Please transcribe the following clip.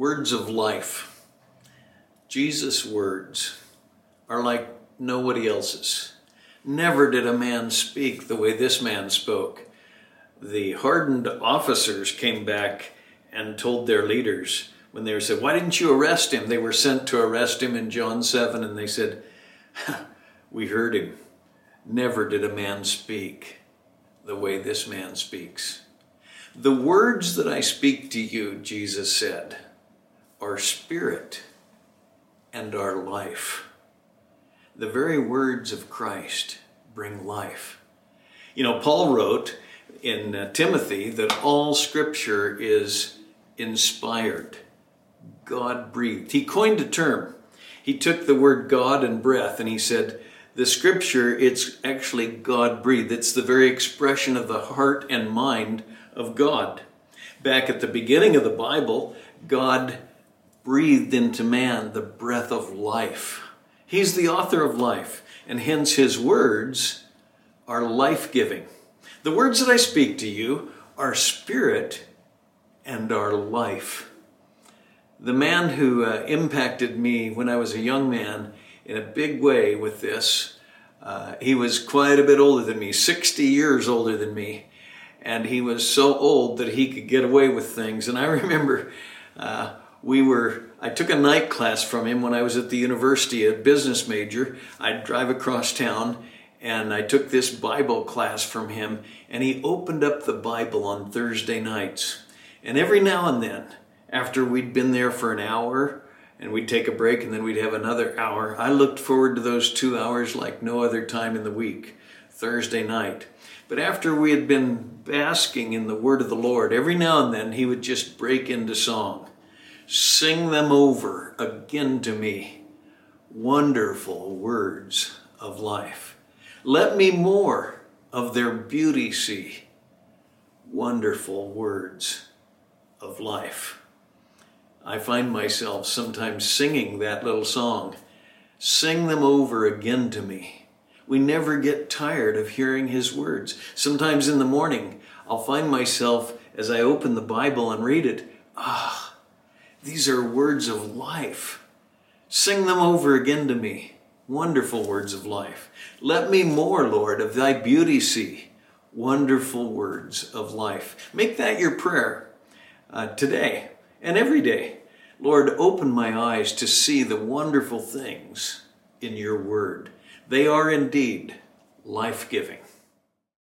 Words of life. Jesus' words are like nobody else's. Never did a man speak the way this man spoke. The hardened officers came back and told their leaders when they were said, Why didn't you arrest him? They were sent to arrest him in John 7, and they said, We heard him. Never did a man speak the way this man speaks. The words that I speak to you, Jesus said, are spirit and our life. The very words of Christ bring life. You know, Paul wrote in uh, Timothy that all scripture is inspired, God breathed. He coined a term. He took the word God and breath and he said, the scripture, it's actually God breathed. It's the very expression of the heart and mind of God. Back at the beginning of the Bible, God breathed into man the breath of life. He's the author of life, and hence his words are life giving. The words that I speak to you are spirit and are life. The man who uh, impacted me when I was a young man in a big way with this, uh, he was quite a bit older than me, 60 years older than me and he was so old that he could get away with things. And I remember uh, we were, I took a night class from him when I was at the university, a business major. I'd drive across town and I took this Bible class from him, and he opened up the Bible on Thursday nights. And every now and then, after we'd been there for an hour, and we'd take a break and then we'd have another hour. I looked forward to those two hours like no other time in the week, Thursday night. But after we had been basking in the word of the Lord, every now and then he would just break into song. Sing them over again to me. Wonderful words of life. Let me more of their beauty see. Wonderful words of life. I find myself sometimes singing that little song. Sing them over again to me we never get tired of hearing His words. Sometimes in the morning, I'll find myself as I open the Bible and read it, ah, these are words of life. Sing them over again to me. Wonderful words of life. Let me more, Lord, of thy beauty see. Wonderful words of life. Make that your prayer uh, today and every day. Lord, open my eyes to see the wonderful things in your word. They are indeed life giving.